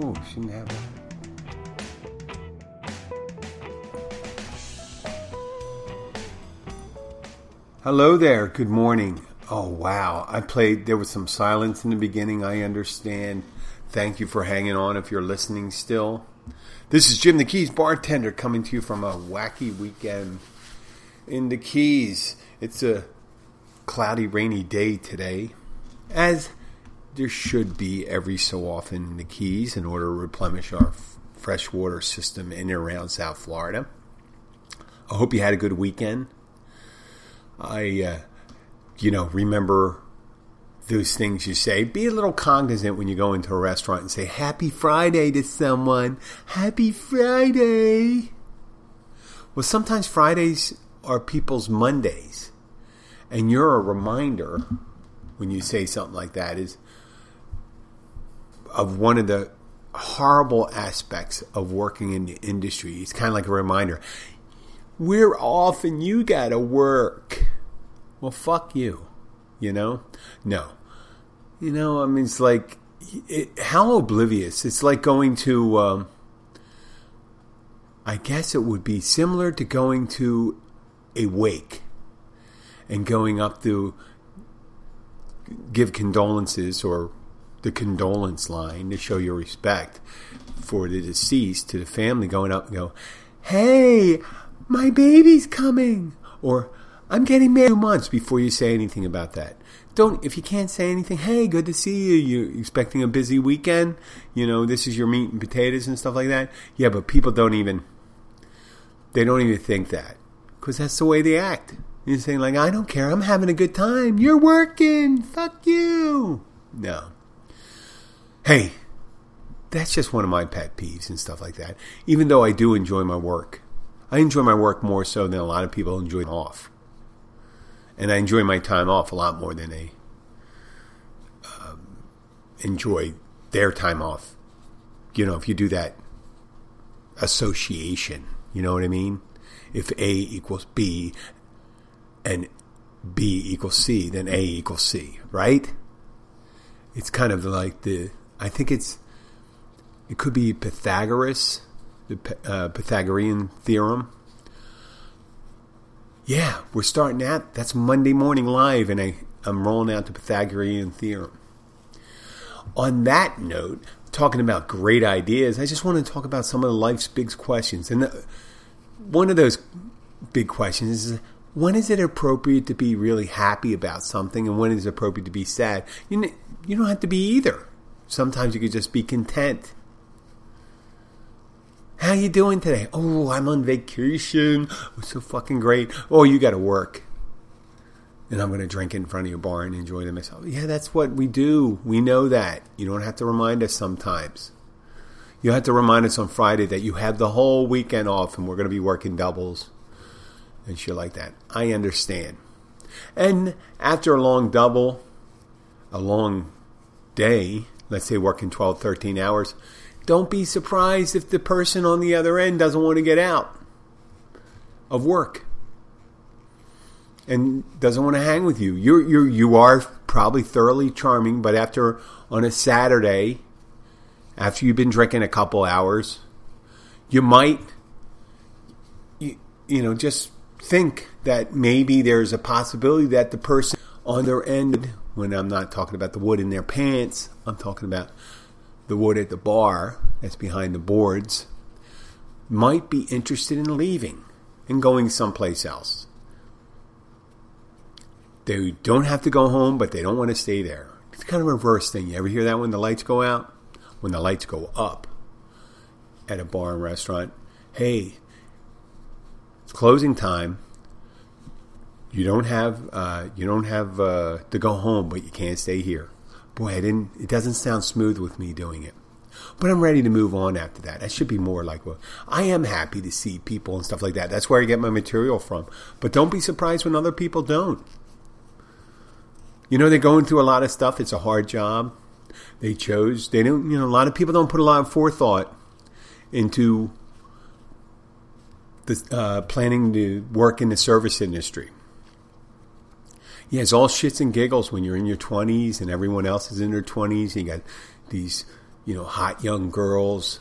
Have that. Hello there. Good morning. Oh, wow. I played, there was some silence in the beginning. I understand. Thank you for hanging on if you're listening still. This is Jim the Keys bartender coming to you from a wacky weekend in the Keys. It's a cloudy, rainy day today, as there should be every so often in the Keys in order to replenish our freshwater system in and around South Florida. I hope you had a good weekend. I, uh, you know, remember those things you say. Be a little cognizant when you go into a restaurant and say Happy Friday to someone. Happy Friday. Well, sometimes Fridays are people's Mondays. And you're a reminder when you say something like that is of one of the horrible aspects of working in the industry. It's kind of like a reminder. We're off and you gotta work. Well, fuck you. You know? No. You know, I mean, it's like, it, how oblivious. It's like going to, um, I guess it would be similar to going to a wake and going up to give condolences or the condolence line to show your respect for the deceased to the family going up and go, Hey, my baby's coming. Or I'm getting married two months before you say anything about that. Don't if you can't say anything, hey, good to see you. You're expecting a busy weekend. You know, this is your meat and potatoes and stuff like that. Yeah, but people don't even they don't even think that. Because that's the way they act. You're saying like, I don't care, I'm having a good time. You're working. Fuck you. No. Hey, that's just one of my pet peeves and stuff like that. Even though I do enjoy my work. I enjoy my work more so than a lot of people enjoy off. And I enjoy my time off a lot more than they um, enjoy their time off. You know, if you do that association, you know what I mean? If A equals B and B equals C, then A equals C, right? It's kind of like the, I think it's, it could be Pythagoras the uh, Pythagorean theorem. Yeah, we're starting that. That's Monday morning live, and I, I'm rolling out the Pythagorean theorem. On that note, talking about great ideas, I just want to talk about some of life's big questions. And the, one of those big questions is when is it appropriate to be really happy about something, and when is it appropriate to be sad? You, you don't have to be either. Sometimes you could just be content how you doing today? Oh, I'm on vacation. It's so fucking great. Oh, you got to work. And I'm going to drink in front of your bar and enjoy the myself. Yeah, that's what we do. We know that. You don't have to remind us sometimes. You have to remind us on Friday that you have the whole weekend off and we're going to be working doubles and shit like that. I understand. And after a long double, a long day, let's say working 12, 13 hours, don't be surprised if the person on the other end doesn't want to get out of work and doesn't want to hang with you. You're, you're, you are probably thoroughly charming, but after on a Saturday, after you've been drinking a couple hours, you might, you, you know, just think that maybe there's a possibility that the person on their end, when I'm not talking about the wood in their pants, I'm talking about the wood at the bar that's behind the boards might be interested in leaving and going someplace else. They don't have to go home, but they don't want to stay there. It's kind of a reverse thing. You ever hear that when the lights go out? When the lights go up at a bar and restaurant. Hey, it's closing time. You don't have uh, you don't have uh, to go home, but you can't stay here. Boy, I didn't. It doesn't sound smooth with me doing it. But I'm ready to move on after that. I should be more like, well, I am happy to see people and stuff like that. That's where I get my material from. But don't be surprised when other people don't. You know, they're going through a lot of stuff. It's a hard job. They chose, they don't, you know, a lot of people don't put a lot of forethought into the, uh, planning to work in the service industry. Yeah, it's all shits and giggles when you're in your 20s and everyone else is in their 20s. You got these, you know, hot young girls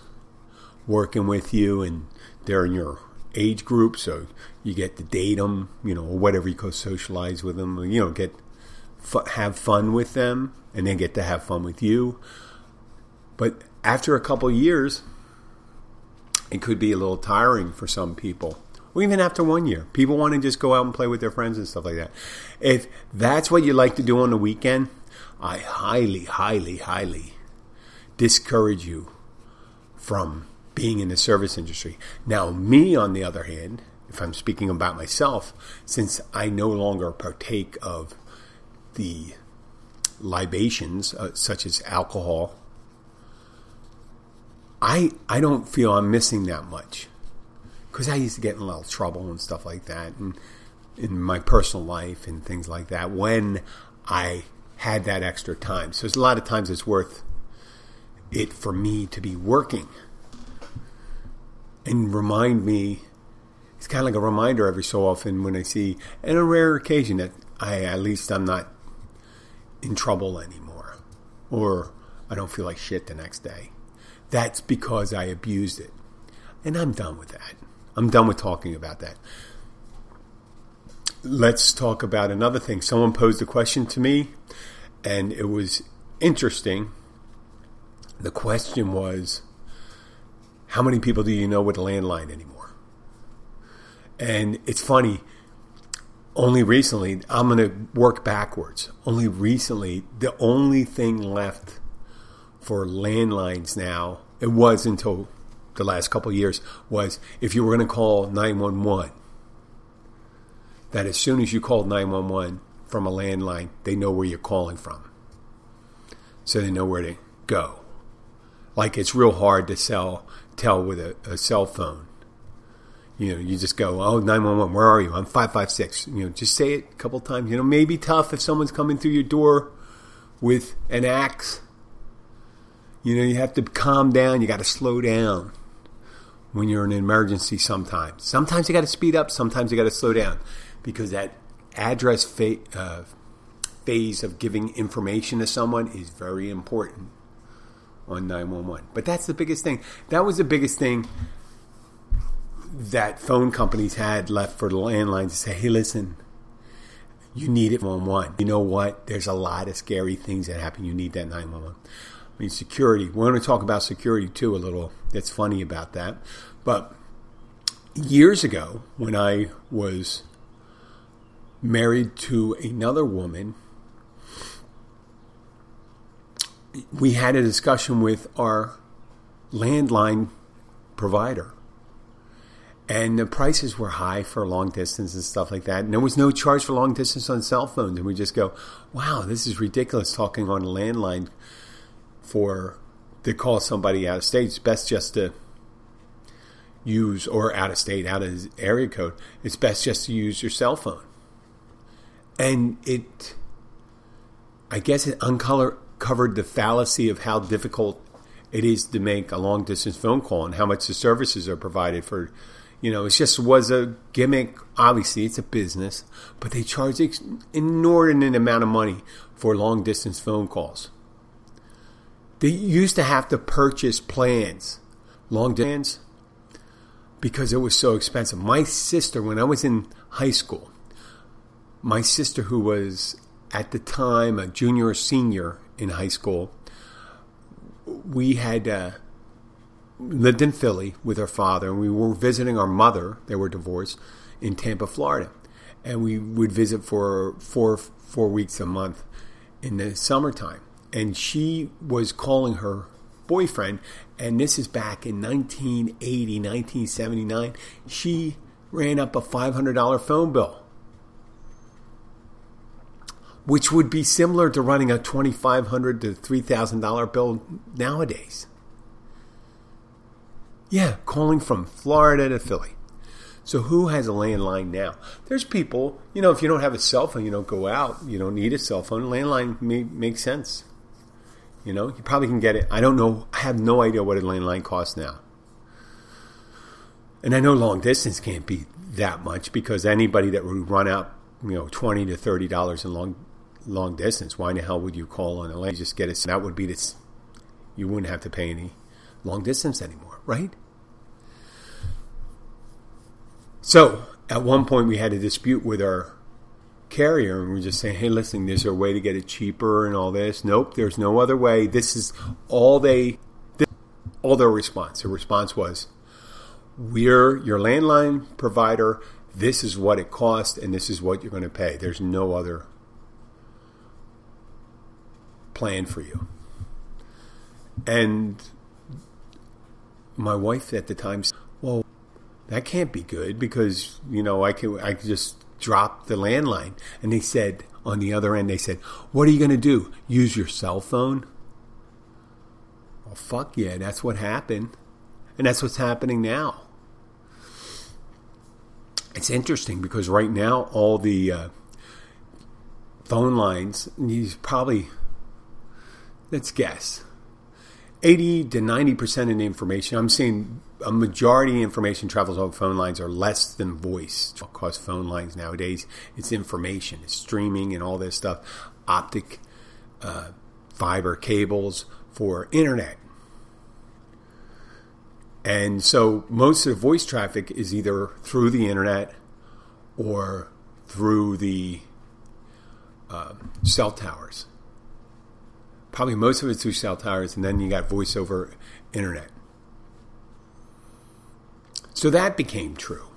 working with you and they're in your age group, so you get to date them, you know, or whatever you go socialize with them, you know, get have fun with them, and then get to have fun with you. But after a couple years, it could be a little tiring for some people. Or even after one year, people want to just go out and play with their friends and stuff like that. If that's what you like to do on the weekend, I highly, highly, highly discourage you from being in the service industry. Now, me, on the other hand, if I'm speaking about myself, since I no longer partake of the libations uh, such as alcohol, I I don't feel I'm missing that much because I used to get in a of trouble and stuff like that, and in my personal life and things like that when I had that extra time. So a lot of times it's worth it for me to be working and remind me. It's kind of like a reminder every so often when I see, and a rare occasion that I at least I'm not in trouble anymore, or I don't feel like shit the next day. That's because I abused it, and I'm done with that. I'm done with talking about that. Let's talk about another thing. Someone posed a question to me, and it was interesting. The question was how many people do you know with a landline anymore? And it's funny, only recently, I'm going to work backwards. Only recently, the only thing left for landlines now, it was until the last couple years, was if you were going to call 911, that as soon as you called 911 from a landline, they know where you're calling from. So they know where to go. Like it's real hard to sell tell with a, a cell phone. You know, you just go, oh, 911, where are you? I'm 556. You know, just say it a couple times. You know, maybe tough if someone's coming through your door with an axe. You know, you have to calm down. You got to slow down when you're in an emergency sometimes. Sometimes you got to speed up. Sometimes you got to slow down because that address fa- uh, phase of giving information to someone is very important on 911. But that's the biggest thing. That was the biggest thing that phone companies had left for the landline to say, hey, listen, you need it 911. You know what? There's a lot of scary things that happen. You need that 911. I mean, security. We're going to talk about security too a little. That's funny about that. But years ago, when I was married to another woman we had a discussion with our landline provider. And the prices were high for long distance and stuff like that. And there was no charge for long distance on cell phones. And we just go, wow, this is ridiculous talking on a landline for to call somebody out of state. It's best just to use, or out of state, out of area code. It's best just to use your cell phone. And it, I guess it uncolor, covered the fallacy of how difficult it is to make a long distance phone call and how much the services are provided for. You know, it just was a gimmick. Obviously, it's a business, but they charge an inordinate amount of money for long distance phone calls. They used to have to purchase plans, long plans, because it was so expensive. My sister, when I was in high school, my sister, who was at the time a junior or senior in high school, we had uh, lived in Philly with our father, and we were visiting our mother. They were divorced in Tampa, Florida, and we would visit for four four weeks a month in the summertime. And she was calling her boyfriend, and this is back in 1980, 1979. She ran up a $500 phone bill which would be similar to running a $2,500 to $3,000 bill nowadays. Yeah, calling from Florida to Philly. So who has a landline now? There's people, you know, if you don't have a cell phone, you don't go out, you don't need a cell phone. Landline may, makes sense. You know, you probably can get it. I don't know. I have no idea what a landline costs now. And I know long distance can't be that much because anybody that would run out, you know, twenty to thirty dollars in long long distance. Why in the hell would you call on a lane? Just get it. That would be this You wouldn't have to pay any long distance anymore, right? So at one point we had a dispute with our carrier and we're just saying, hey, listen, is there a way to get it cheaper and all this? Nope, there's no other way. This is all they, this, all their response. Their response was, we're your landline provider. This is what it costs and this is what you're going to pay. There's no other plan for you. And my wife at the time said, well, that can't be good because, you know, I can, I can just drop the landline. And they said, on the other end, they said, what are you going to do? Use your cell phone? Well, fuck yeah, that's what happened. And that's what's happening now. It's interesting because right now, all the uh, phone lines, you probably, let's guess, 80 to 90% of the information, I'm seeing a majority of information travels over phone lines are less than voice. Because phone lines nowadays, it's information, it's streaming and all this stuff, optic uh, fiber cables for internet. And so most of the voice traffic is either through the internet or through the uh, cell towers probably most of it's through cell towers, and then you got voice over internet. So that became true.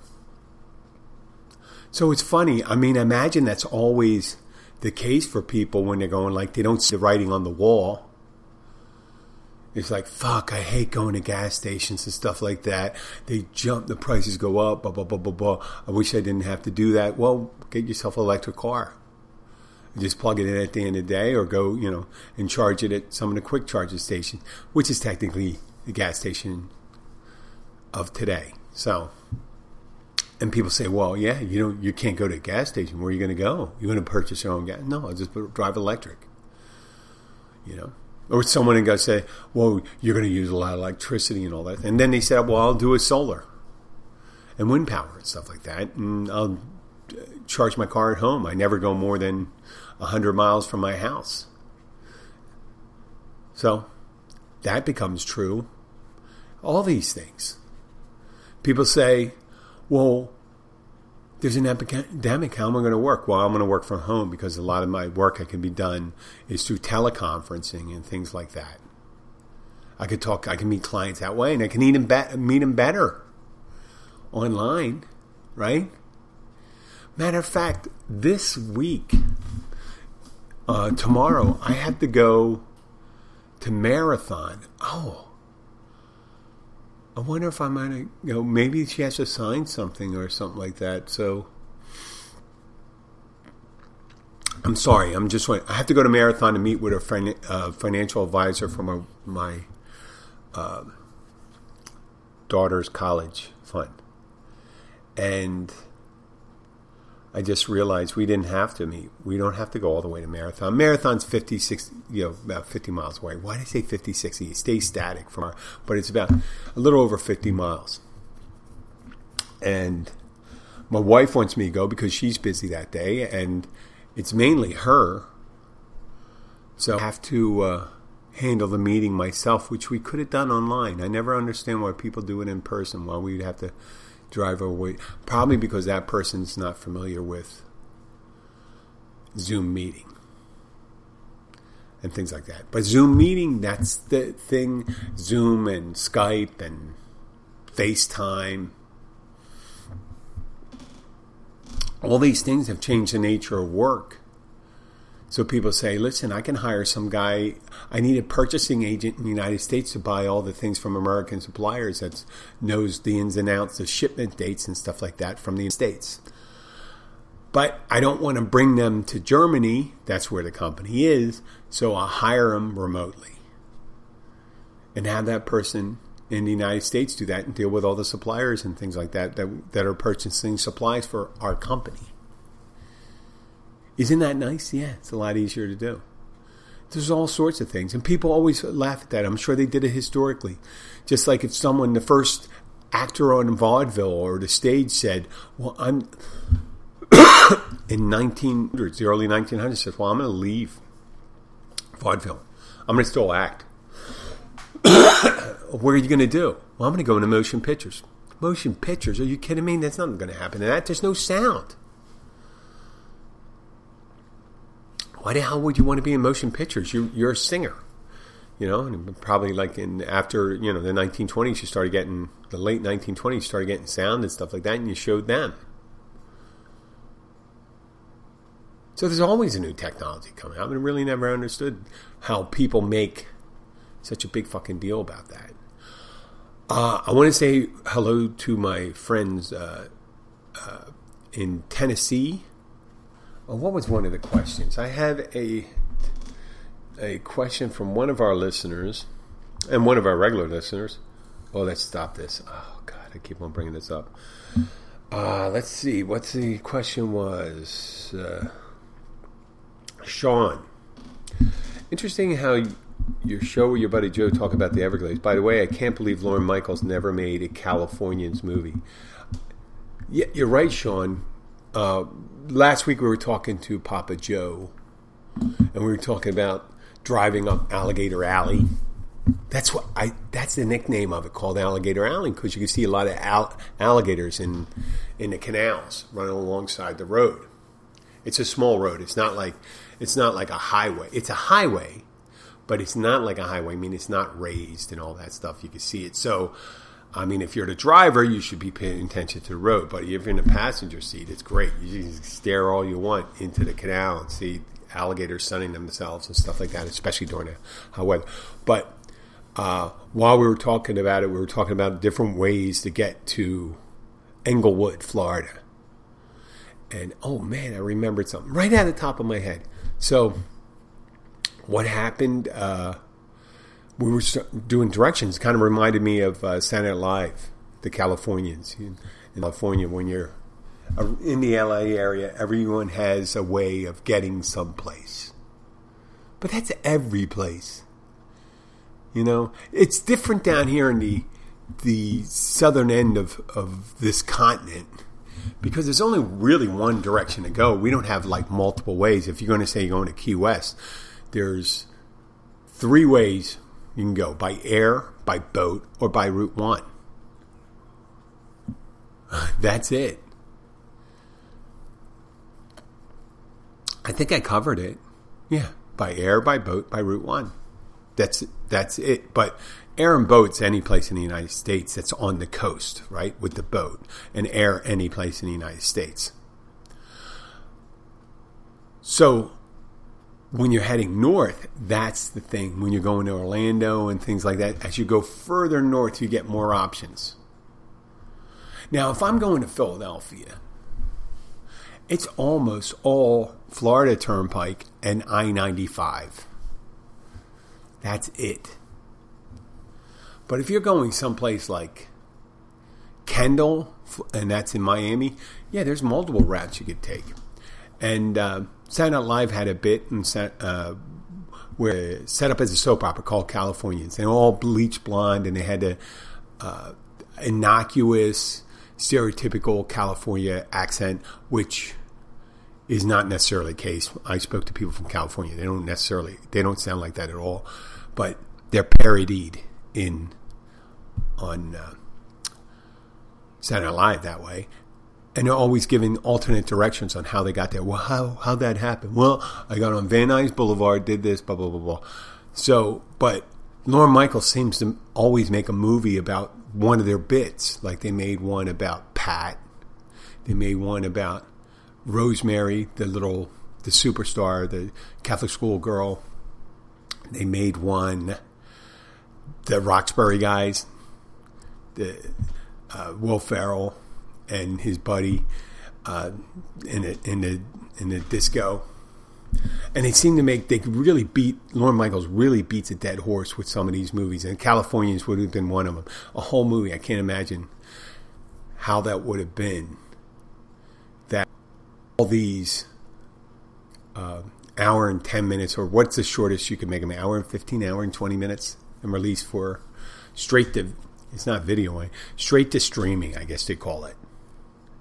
So it's funny. I mean, imagine that's always the case for people when they're going like they don't see the writing on the wall. It's like fuck. I hate going to gas stations and stuff like that. They jump, the prices go up. Blah blah blah blah blah. I wish I didn't have to do that. Well, get yourself an electric car just plug it in at the end of the day or go, you know, and charge it at some of the quick charging stations, which is technically the gas station of today. So, and people say, well, yeah, you know, you can't go to a gas station. Where are you going to go? You're going to purchase your own gas? No, I'll just drive electric. You know, or someone and go say, well, you're going to use a lot of electricity and all that. And then they said, well, I'll do a solar and wind power and stuff like that. And I'll uh, charge my car at home. I never go more than 100 miles from my house. So that becomes true. All these things. People say, well, there's an epidemic. How am I going to work? Well, I'm going to work from home because a lot of my work that can be done is through teleconferencing and things like that. I could talk, I can meet clients that way, and I can even be, meet them better online, right? Matter of fact, this week, uh, tomorrow, I have to go to Marathon. Oh, I wonder if I might, you know, maybe she has to sign something or something like that. So, I'm sorry. I'm just. I have to go to Marathon to meet with a friend, uh, financial advisor from a, my uh, daughter's college fund, and I just realized we didn't have to meet. We don't have to go all the way to Marathon. Marathon's 50, 60, you know, about 50 miles away. Why did I say 50, 60? It stays static from our, but it's about a little over 50 miles. And my wife wants me to go because she's busy that day, and it's mainly her. So I have to uh, handle the meeting myself, which we could have done online. I never understand why people do it in person. Why we'd have to drive away. Probably because that person's not familiar with Zoom meeting and things like that. But Zoom meeting, that's the thing. Zoom and Skype and FaceTime. All these things have changed the nature of work. So people say, listen, I can hire some guy. I need a purchasing agent in the United States to buy all the things from American suppliers that knows the ins and outs, the shipment dates and stuff like that from the States. But I don't want to bring them to Germany. That's where the company is. So I'll hire them remotely and have that person in the United States do that and deal with all the suppliers and things like that that, that are purchasing supplies for our company. Isn't that nice? Yeah, it's a lot easier to do. There's all sorts of things. And people always laugh at that. I'm sure they did it historically. Just like if someone, the first actor on vaudeville or the stage said, Well, I'm in 1900s, the early 1900s, said, Well, I'm going to leave vaudeville. I'm going to still act. what are you going to do? Well, I'm going to go into motion pictures. Motion pictures? Are you kidding me? That's not going to happen. That there's no sound. Why the hell would you want to be in motion pictures? You, you're a singer, you know. And probably like in after you know the 1920s, you started getting the late 1920s, you started getting sound and stuff like that, and you showed them. So there's always a new technology coming out. I mean, really never understood how people make such a big fucking deal about that. Uh, I want to say hello to my friends uh, uh, in Tennessee. What was one of the questions? I have a a question from one of our listeners and one of our regular listeners. Oh, let's stop this. Oh God, I keep on bringing this up. Uh, let's see. What's the question was? Uh, Sean. Interesting how your show with your buddy Joe talk about the Everglades. By the way, I can't believe Lorne Michaels never made a Californians movie. Yeah, you're right, Sean. Uh, last week we were talking to Papa Joe, and we were talking about driving up Alligator Alley. That's what I. That's the nickname of it, called Alligator Alley, because you can see a lot of al- alligators in in the canals running alongside the road. It's a small road. It's not like it's not like a highway. It's a highway, but it's not like a highway. I mean, it's not raised and all that stuff. You can see it. So, I mean, if you're the driver, you should be paying attention to the road. But if you're in the passenger seat, it's great. You can stare all you want into the canal and see alligators sunning themselves and stuff like that, especially during the hot weather. But uh, while we were talking about it, we were talking about different ways to get to Englewood, Florida. And oh man, I remembered something right at the top of my head. So, what happened? Uh, we were doing directions. Kind of reminded me of uh, Saturday Night Live, the Californians in, in California. When you're uh, in the LA area, everyone has a way of getting someplace. But that's every place. You know, it's different down here in the the southern end of, of this continent because there's only really one direction to go. We don't have like multiple ways. If you're going to say you're going to Key West, there's three ways you can go by air, by boat, or by Route 1. That's it. I think I covered it. Yeah, by air, by boat, by Route 1. That's that's it. But air and boats any place in the United States that's on the coast, right, with the boat, and air any place in the United States. So when you're heading north, that's the thing. When you're going to Orlando and things like that, as you go further north, you get more options. Now, if I'm going to Philadelphia, it's almost all Florida Turnpike and I 95. That's it. But if you're going someplace like Kendall, and that's in Miami, yeah, there's multiple routes you could take. And uh, Saturday Night Live had a bit and uh, where set up as a soap opera called Californians. They all bleach blonde, and they had a uh, innocuous, stereotypical California accent, which is not necessarily the case. I spoke to people from California; they don't necessarily they don't sound like that at all, but they're parodied in on uh, Saturday Night Live that way. And they're always giving alternate directions on how they got there. Well, how how that happened? Well, I got on Van Nuys Boulevard, did this, blah blah blah blah. So, but Lorne Michaels seems to always make a movie about one of their bits. Like they made one about Pat. They made one about Rosemary, the little the superstar, the Catholic school girl. They made one the Roxbury guys the uh, Will Ferrell and his buddy uh, in the in the in the disco, and they seem to make they really beat Lorne Michaels really beats a dead horse with some of these movies, and Californians would have been one of them. A whole movie, I can't imagine how that would have been. That all these uh, hour and ten minutes, or what's the shortest you could make them? Hour and fifteen, hour and twenty minutes, and release for straight to it's not videoing. Straight to streaming, I guess they call it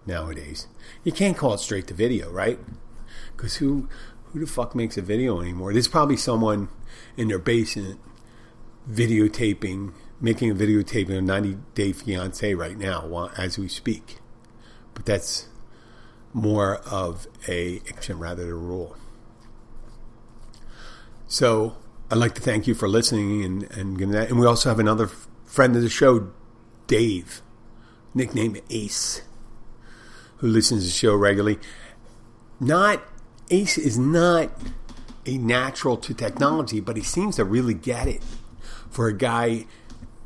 nowadays. You can't call it straight to video, right? Because who who the fuck makes a video anymore? There's probably someone in their basement videotaping, making a videotaping of 90 Day Fiance right now as we speak. But that's more of a exception rather than a rule. So I'd like to thank you for listening and and, and we also have another friend of the show, Dave, nicknamed Ace, who listens to the show regularly. Not Ace is not a natural to technology, but he seems to really get it. For a guy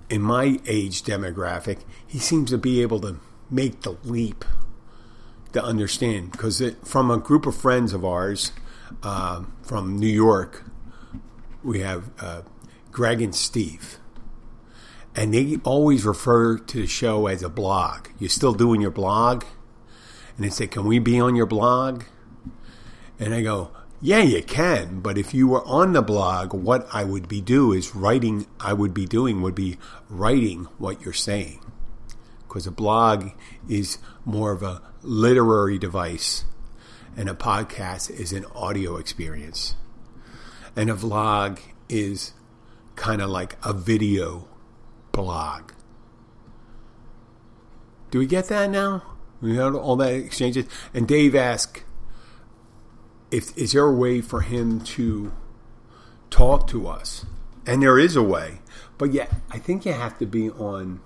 in my age demographic, he seems to be able to make the leap to understand. Because from a group of friends of ours uh, from New York, we have uh, Greg and Steve. And they always refer to the show as a blog. You're still doing your blog? And they say, Can we be on your blog? And I go, yeah, you can, but if you were on the blog, what I would be do is writing. I would be doing would be writing what you're saying, because a blog is more of a literary device, and a podcast is an audio experience, and a vlog is kind of like a video blog. Do we get that now? We had all that exchanges, and Dave asked if is there a way for him to talk to us? And there is a way, but yeah, I think you have to be on.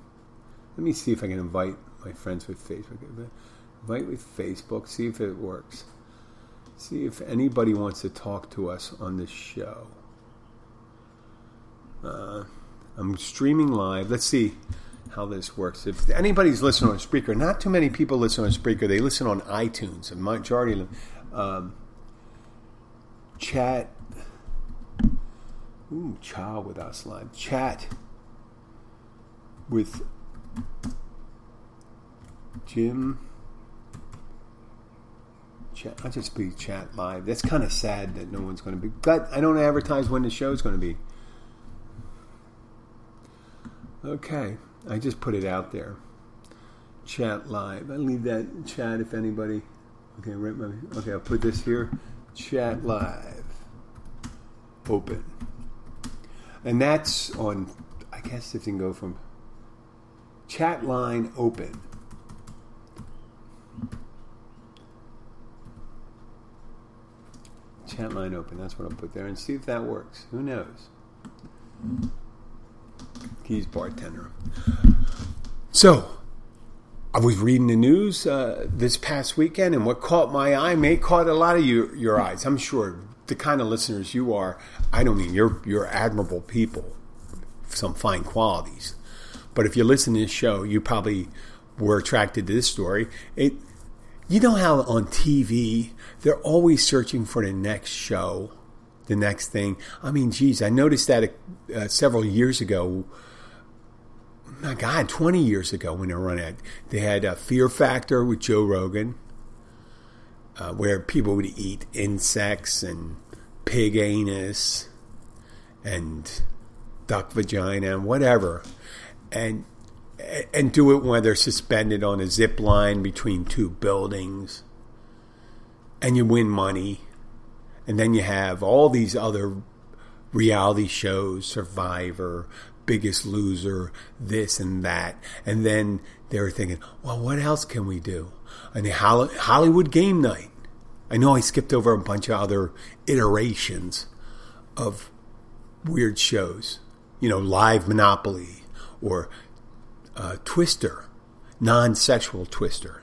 Let me see if I can invite my friends with Facebook. Invite with Facebook. See if it works. See if anybody wants to talk to us on this show. Uh, I'm streaming live. Let's see how this works. If anybody's listening on Spreaker, not too many people listen on Spreaker. They listen on iTunes. A majority of them. Um, chat. Ooh, child with us live. Chat with Jim. Chat, I'll just be chat live. That's kind of sad that no one's going to be. But I don't advertise when the show's going to be. Okay, I just put it out there. Chat live. I leave that chat if anybody. Okay, right. Okay, I'll put this here chat live open. And that's on, I guess if you can go from chat line open. Chat line open. That's what I'll put there and see if that works. Who knows? He's bartender. So, I was reading the news uh, this past weekend, and what caught my eye may caught a lot of you, your eyes. I'm sure the kind of listeners you are. I don't mean you're you're admirable people, some fine qualities. But if you listen to this show, you probably were attracted to this story. It, you know how on TV they're always searching for the next show, the next thing. I mean, geez, I noticed that uh, several years ago my God, 20 years ago when they were it, they had a Fear Factor with Joe Rogan, uh, where people would eat insects and pig anus and duck vagina and whatever, and and do it when they're suspended on a zip line between two buildings, and you win money, and then you have all these other reality shows, Survivor, biggest loser, this and that. And then they were thinking, well, what else can we do? And the Hollywood game night. I know I skipped over a bunch of other iterations of weird shows. You know, Live Monopoly or uh, Twister, non sexual Twister.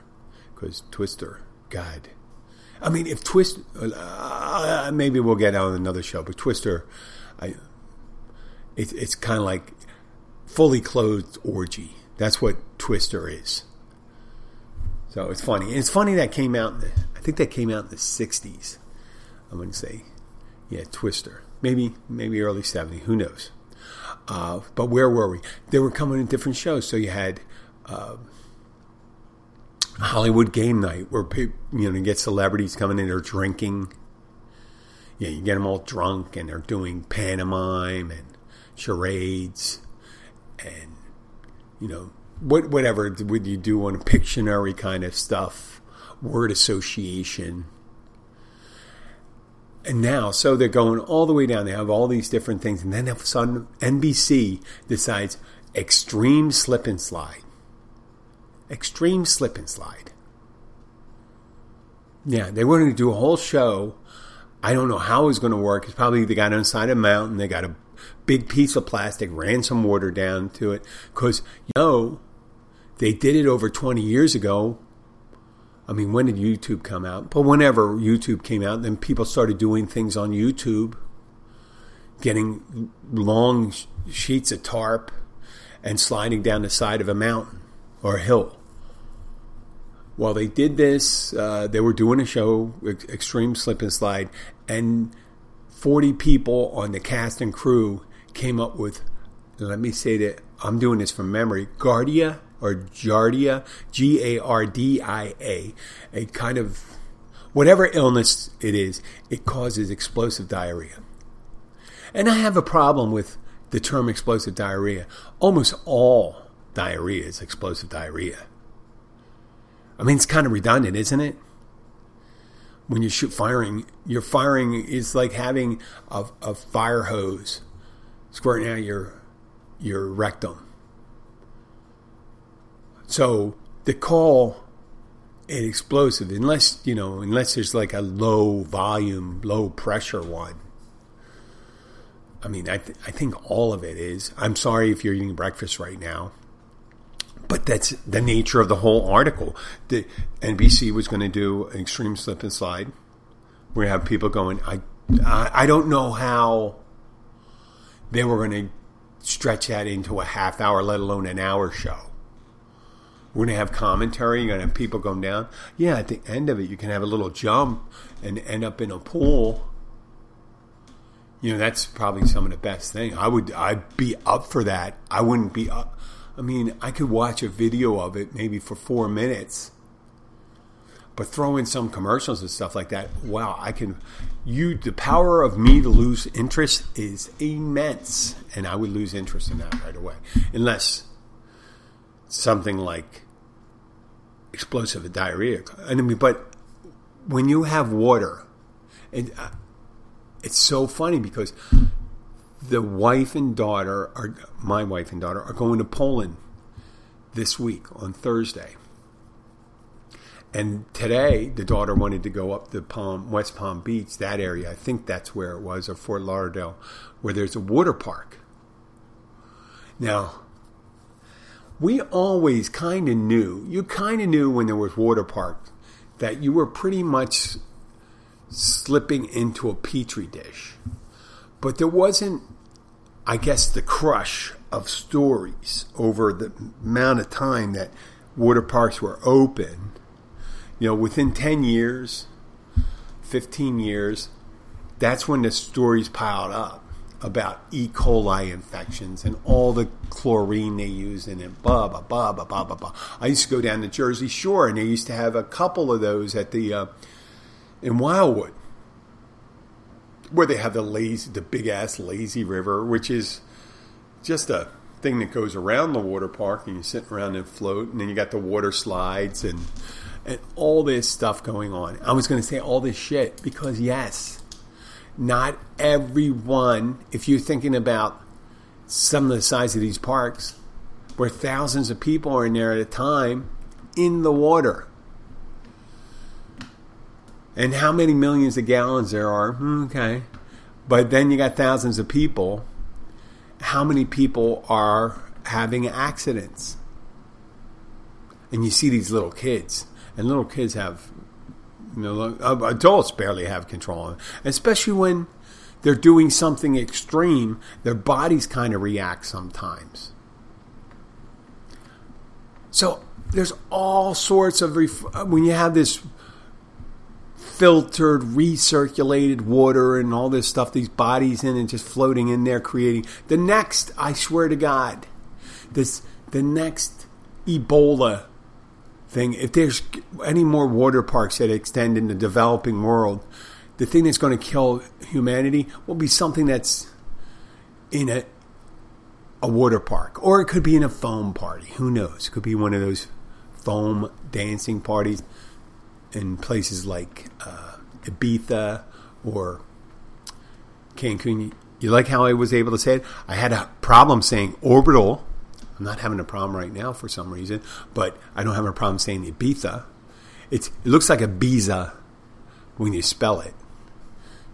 Because Twister, God. I mean, if Twist, uh, maybe we'll get on another show, but Twister, I, it, it's kind of like fully clothed orgy. That's what Twister is. So it's funny. And it's funny that came out. In the, I think that came out in the '60s. I'm going to say, yeah, Twister. Maybe maybe early '70s. Who knows? Uh, but where were we? They were coming in different shows. So you had uh, Hollywood Game Night, where you know you get celebrities coming in, they're drinking. Yeah, you get them all drunk, and they're doing pantomime and charades and you know what whatever would you do on a Pictionary kind of stuff, word association. And now, so they're going all the way down. They have all these different things. And then all of a sudden, NBC decides extreme slip and slide. Extreme slip and slide. Yeah, they going to do a whole show. I don't know how it was going to work. It's probably they got inside a mountain. They got a big piece of plastic, ran some water down to it. Because, you know, they did it over 20 years ago I mean, when did YouTube come out? But whenever YouTube came out, then people started doing things on YouTube, getting long sheets of tarp and sliding down the side of a mountain or a hill. While they did this, uh, they were doing a show, Extreme Slip and Slide, and 40 people on the cast and crew came up with, let me say that I'm doing this from memory, Guardia or Giardia, G A R D I A, a kind of whatever illness it is, it causes explosive diarrhea. And I have a problem with the term explosive diarrhea. Almost all diarrhea is explosive diarrhea. I mean, it's kind of redundant, isn't it? When you shoot firing, you're firing is like having a, a fire hose squirting out your your rectum. So the call an explosive, unless you know, unless there's like a low volume, low pressure one. I mean, I, th- I think all of it is. I'm sorry if you're eating breakfast right now, but that's the nature of the whole article. The NBC was going to do an extreme slip and slide. To have people going. I, I I don't know how they were going to stretch that into a half hour, let alone an hour show. We're going to have commentary. You're going to have people going down. Yeah, at the end of it, you can have a little jump and end up in a pool. You know, that's probably some of the best thing. I would, I'd be up for that. I wouldn't be up. I mean, I could watch a video of it maybe for four minutes, but throw in some commercials and stuff like that. Wow, I can. You, the power of me to lose interest is immense, and I would lose interest in that right away, unless something like explosive diarrhea. I mean, but when you have water, and uh, it's so funny because the wife and daughter are my wife and daughter are going to Poland this week on Thursday. And today, the daughter wanted to go up to Palm, West Palm Beach, that area. I think that's where it was, or Fort Lauderdale, where there's a water park. Now, we always kind of knew, you kind of knew when there was water parks that you were pretty much slipping into a petri dish. But there wasn't, I guess, the crush of stories over the amount of time that water parks were open. You know, within 10 years, 15 years, that's when the stories piled up about E. coli infections and all the chlorine they use in it. Blah blah blah blah blah blah blah. I used to go down the Jersey Shore, and they used to have a couple of those at the uh, in Wildwood, where they have the lazy, the big ass lazy river, which is just a thing that goes around the water park, and you sit around and float, and then you got the water slides and and all this stuff going on. I was going to say all this shit because yes not everyone, if you're thinking about some of the size of these parks, where thousands of people are in there at a time in the water. And how many millions of gallons there are, hmm, okay. But then you got thousands of people. How many people are having accidents? And you see these little kids, and little kids have you know, adults barely have control especially when they're doing something extreme. Their bodies kind of react sometimes. So there's all sorts of ref- when you have this filtered, recirculated water and all this stuff, these bodies in and just floating in there, creating the next. I swear to God, this the next Ebola thing. If there's any more water parks that extend in the developing world, the thing that's going to kill humanity will be something that's in a a water park, or it could be in a foam party. Who knows? It could be one of those foam dancing parties in places like uh, Ibiza or Cancun. You like how I was able to say it? I had a problem saying orbital. I'm not having a problem right now for some reason, but I don't have a problem saying Ibiza. It's, it looks like a Ibiza when you spell it.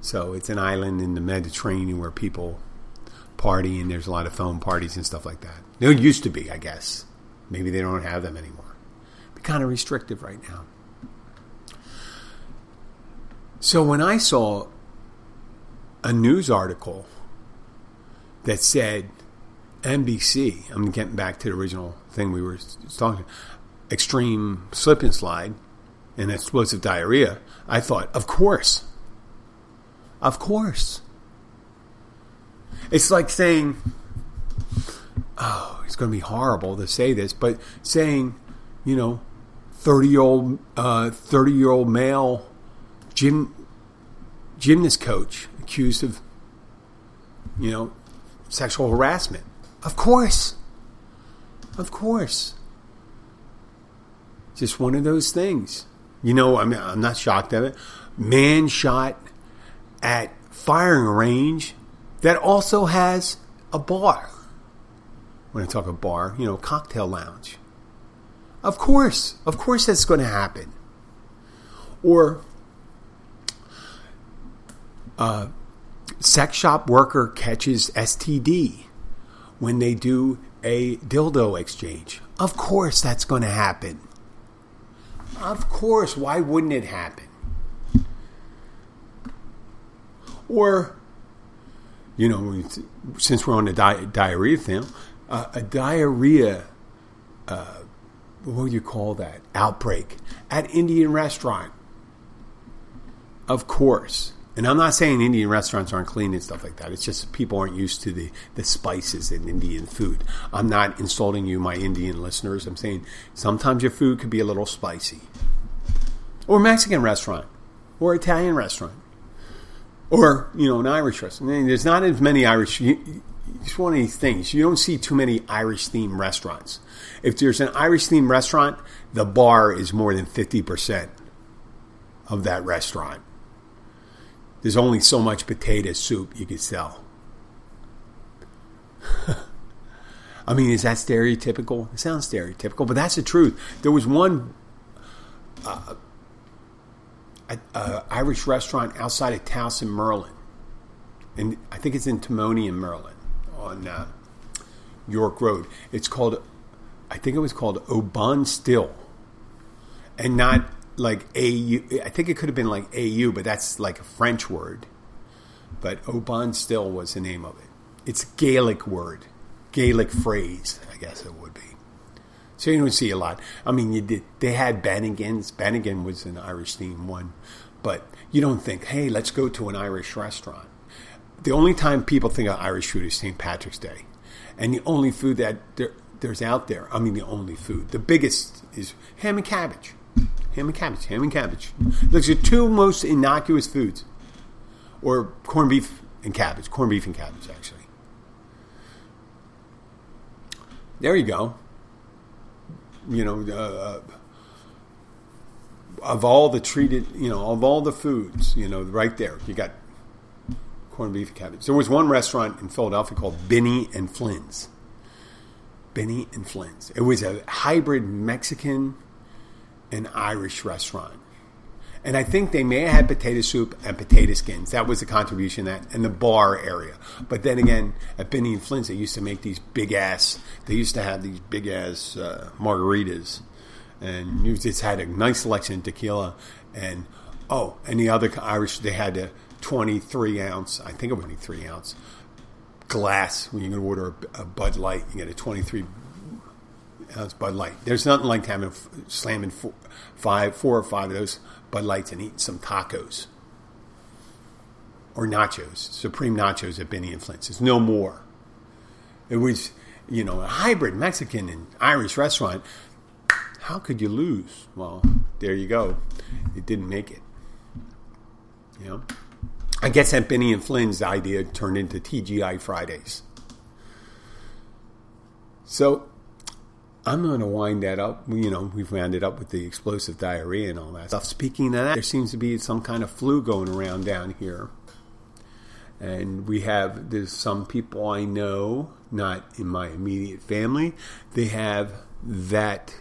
So it's an island in the Mediterranean where people party and there's a lot of phone parties and stuff like that. There used to be, I guess. Maybe they don't have them anymore. Be kind of restrictive right now. So when I saw a news article that said NBC, I'm getting back to the original thing we were talking, extreme slip and slide and explosive diarrhea, I thought, of course. Of course. It's like saying, oh, it's going to be horrible to say this, but saying, you know, 30 year old, uh, 30 year old male gym, gymnast coach accused of, you know, sexual harassment. Of course. Of course. Just one of those things. You know, I mean, I'm not shocked at it. Man shot at firing range that also has a bar. When I talk a bar, you know, cocktail lounge. Of course, of course that's going to happen. Or uh, sex shop worker catches STD when they do a dildo exchange. Of course that's going to happen. Of course, why wouldn't it happen? Or, you know, since we're on the di- diarrhea thing, uh, a diarrhea, uh, what do you call that? Outbreak at Indian restaurant. Of course. And I'm not saying Indian restaurants aren't clean and stuff like that. It's just people aren't used to the, the spices in Indian food. I'm not insulting you, my Indian listeners. I'm saying sometimes your food could be a little spicy. Or Mexican restaurant. Or Italian restaurant. Or, you know, an Irish restaurant. There's not as many Irish. It's one of these things. You don't see too many Irish themed restaurants. If there's an Irish themed restaurant, the bar is more than 50% of that restaurant there's only so much potato soup you could sell. I mean, is that stereotypical? It sounds stereotypical, but that's the truth. There was one uh, Irish restaurant outside of Towson, Merlin, and I think it's in Timonium, Merlin, on uh, York Road. It's called, I think it was called Oban Still, and not like AU. I think it could have been like AU, but that's like a French word. But Oban Still was the name of it. It's Gaelic word, Gaelic phrase, I guess it would be. So you don't see a lot. I mean, you did, they had Bennigan's. Bennigan was an Irish themed one, but you don't think, hey, let's go to an Irish restaurant. The only time people think of Irish food is St. Patrick's Day, and the only food that there, there's out there. I mean, the only food. The biggest is ham and cabbage. Ham and cabbage. Ham and cabbage. Those are two most innocuous foods. Or corned beef and cabbage. Corned beef and cabbage, actually. There you go. You know, uh, of all the treated, you know, of all the foods, you know, right there, you got corned beef and cabbage. There was one restaurant in Philadelphia called Benny and Flynn's. Benny and Flynn's. It was a hybrid Mexican an Irish restaurant. And I think they may have had potato soup and potato skins. That was the contribution that in the bar area. But then again, at Benny and Flynn's, they used to make these big ass. They used to have these big ass uh, margaritas, and you just had a nice selection of tequila. And oh, and the other Irish, they had a twenty-three ounce. I think it was twenty-three ounce glass when you're going to order a, a Bud Light. You get a twenty-three ounce Bud Light. There's nothing like having slamming four, five, four or five of those Bud Lights and eating some tacos or nachos, supreme nachos at Benny and Flynn's. There's no more. It was, you know, a hybrid Mexican and Irish restaurant. How could you lose? Well, there you go. It didn't make it. You know, I guess at Benny and Flynn's idea turned into TGI Fridays. So I'm going to wind that up. You know, we've wound it up with the explosive diarrhea and all that stuff. Speaking of that, there seems to be some kind of flu going around down here. And we have there's some people I know, not in my immediate family, they have that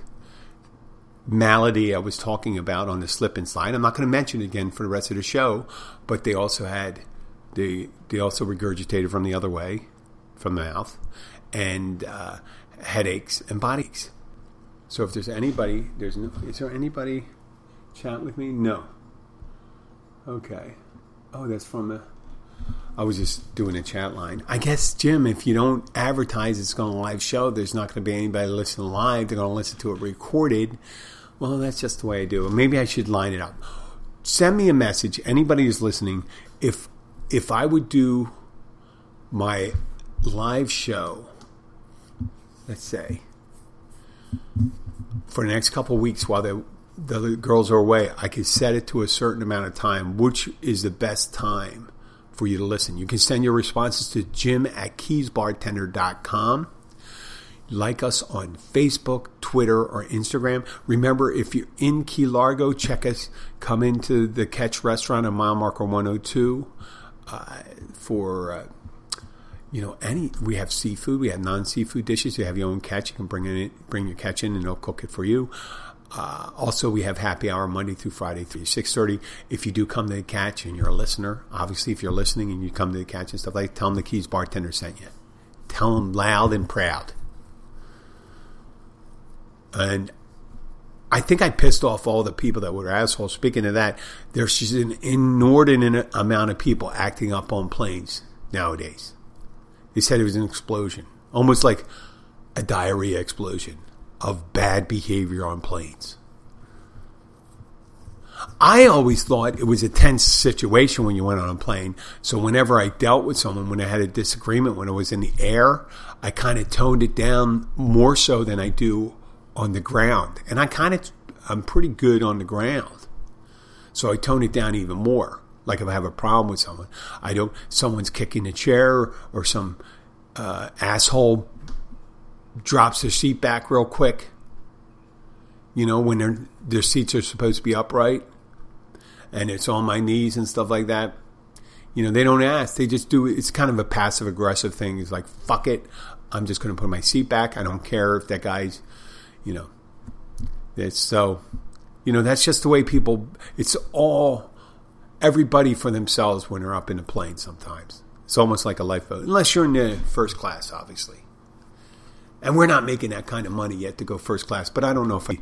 malady I was talking about on the slip and slide. I'm not going to mention it again for the rest of the show, but they also had they they also regurgitated from the other way, from the mouth, and uh, headaches and body aches. So if there's anybody, there's no, is there anybody chat with me? No. Okay. Oh, that's from. I was just doing a chat line. I guess, Jim, if you don't advertise it's going to live show, there's not going to be anybody listening live. They're going to listen to it recorded. Well, that's just the way I do it. Maybe I should line it up. Send me a message. Anybody who's listening, if if I would do my live show, let's say, for the next couple weeks while the the girls are away, I could set it to a certain amount of time, which is the best time for you to listen. You can send your responses to jim at keysbartender.com. Like us on Facebook, Twitter, or Instagram. Remember, if you're in Key Largo, check us. Come into the Catch Restaurant on mile marker 102 uh, for. Uh, you know, any we have seafood, we have non-seafood dishes. You have your own catch. You can bring it, bring your catch in, and they'll cook it for you. Uh, also, we have happy hour Monday through Friday through six thirty. If you do come to the catch and you're a listener, obviously, if you're listening and you come to the catch and stuff like, tell them the Keys bartender sent you. Tell them loud and proud. And I think I pissed off all the people that were assholes. Speaking of that, there's just an inordinate amount of people acting up on planes nowadays. They said it was an explosion, almost like a diarrhea explosion of bad behavior on planes. I always thought it was a tense situation when you went on a plane. So whenever I dealt with someone, when I had a disagreement, when I was in the air, I kind of toned it down more so than I do on the ground. And I kind of, I'm pretty good on the ground. So I tone it down even more. Like if I have a problem with someone, I don't, someone's kicking a chair or some uh, asshole drops their seat back real quick. You know, when their their seats are supposed to be upright and it's on my knees and stuff like that. You know, they don't ask. They just do it. It's kind of a passive aggressive thing. It's like, fuck it. I'm just going to put my seat back. I don't care if that guy's, you know, it's so, you know, that's just the way people, it's all, everybody for themselves when they're up in a plane sometimes. It's almost like a lifeboat, unless you're in the first class, obviously. And we're not making that kind of money yet to go first class. But I don't know if I,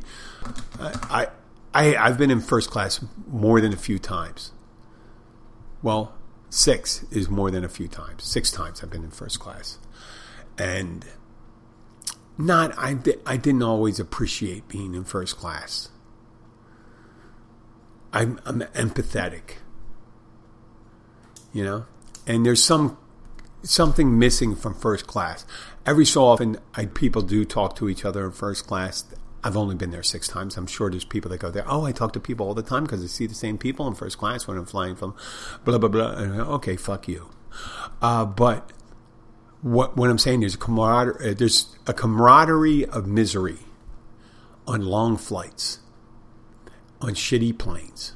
I, I I've been in first class more than a few times. Well, six is more than a few times. Six times I've been in first class, and not I I didn't always appreciate being in first class. I'm, I'm empathetic, you know, and there's some something missing from first class. Every so often, I, people do talk to each other in first class. I've only been there six times. I'm sure there's people that go there. Oh, I talk to people all the time because I see the same people in first class when I'm flying from blah blah blah. And, okay, fuck you. Uh, but what what I'm saying is a camaraderie. Uh, there's a camaraderie of misery on long flights, on shitty planes,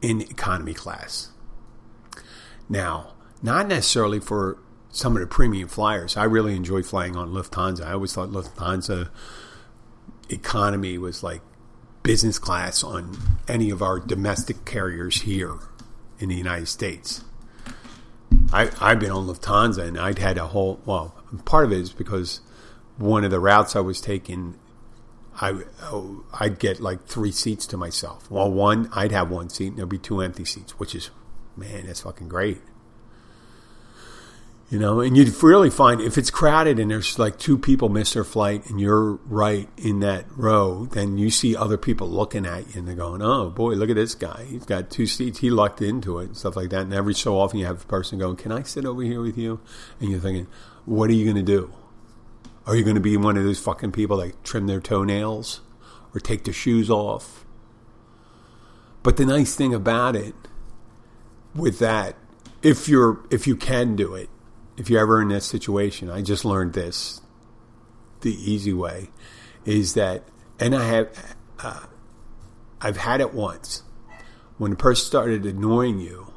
in economy class. Now, not necessarily for some of the premium flyers. I really enjoy flying on Lufthansa. I always thought Lufthansa economy was like business class on any of our domestic carriers here in the United States. I, I've been on Lufthansa and I'd had a whole, well, part of it is because one of the routes I was taking, I, oh, I'd get like three seats to myself. Well, one, I'd have one seat and there'd be two empty seats, which is, man, that's fucking great. You know, and you'd really find if it's crowded and there's like two people miss their flight and you're right in that row, then you see other people looking at you and they're going, "Oh boy, look at this guy! He's got two seats. He lucked into it and stuff like that." And every so often you have a person going, "Can I sit over here with you?" And you're thinking, "What are you going to do? Are you going to be one of those fucking people that trim their toenails or take their shoes off?" But the nice thing about it, with that, if you're if you can do it if you're ever in this situation, I just learned this the easy way is that, and I have, uh, I've had it once when the person started annoying you,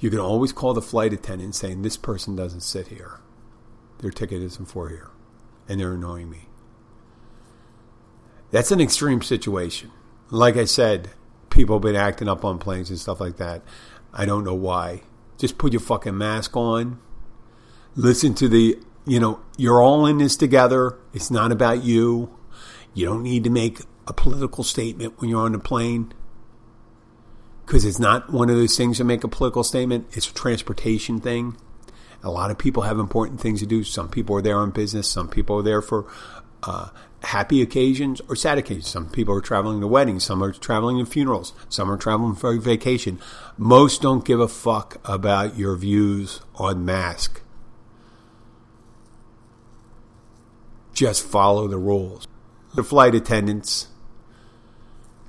You can always call the flight attendant saying, This person doesn't sit here. Their ticket isn't for here. And they're annoying me. That's an extreme situation. Like I said, people have been acting up on planes and stuff like that. I don't know why. Just put your fucking mask on. Listen to the, you know, you're all in this together. It's not about you. You don't need to make a political statement when you're on the plane because it's not one of those things that make a political statement. It's a transportation thing. A lot of people have important things to do. Some people are there on business. Some people are there for uh, happy occasions or sad occasions. Some people are traveling to weddings. Some are traveling to funerals. Some are traveling for vacation. Most don't give a fuck about your views on mask. Just follow the rules. The flight attendants,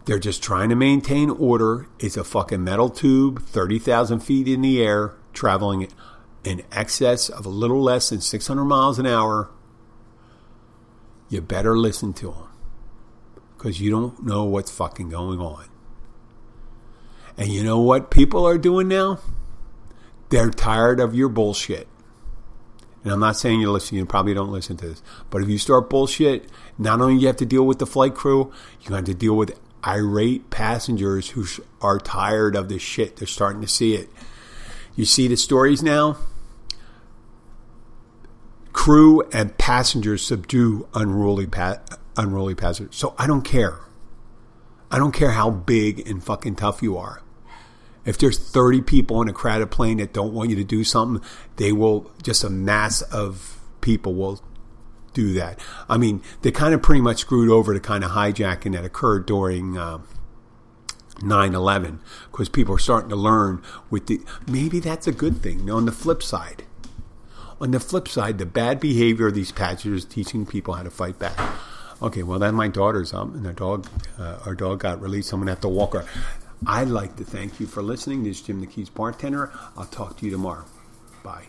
they're just trying to maintain order. It's a fucking metal tube, 30,000 feet in the air, traveling in excess of a little less than 600 miles an hour you better listen to them because you don't know what's fucking going on. And you know what people are doing now? They're tired of your bullshit. And I'm not saying you listen, you probably don't listen to this. But if you start bullshit, not only you have to deal with the flight crew, you have to deal with irate passengers who are tired of this shit. They're starting to see it. You see the stories now? Crew and passengers subdue unruly pa- unruly passengers. So I don't care. I don't care how big and fucking tough you are. If there's 30 people in a crowded plane that don't want you to do something, they will just a mass of people will do that. I mean, they kind of pretty much screwed over the kind of hijacking that occurred during uh, 9/11 because people are starting to learn with the maybe that's a good thing. now On the flip side, on the flip side, the bad behavior of these passengers teaching people how to fight back. Okay, well then my daughter's up and our dog, uh, our dog got released. I'm gonna have to walk her. I'd like to thank you for listening. This is Jim the Keys bartender. I'll talk to you tomorrow. Bye.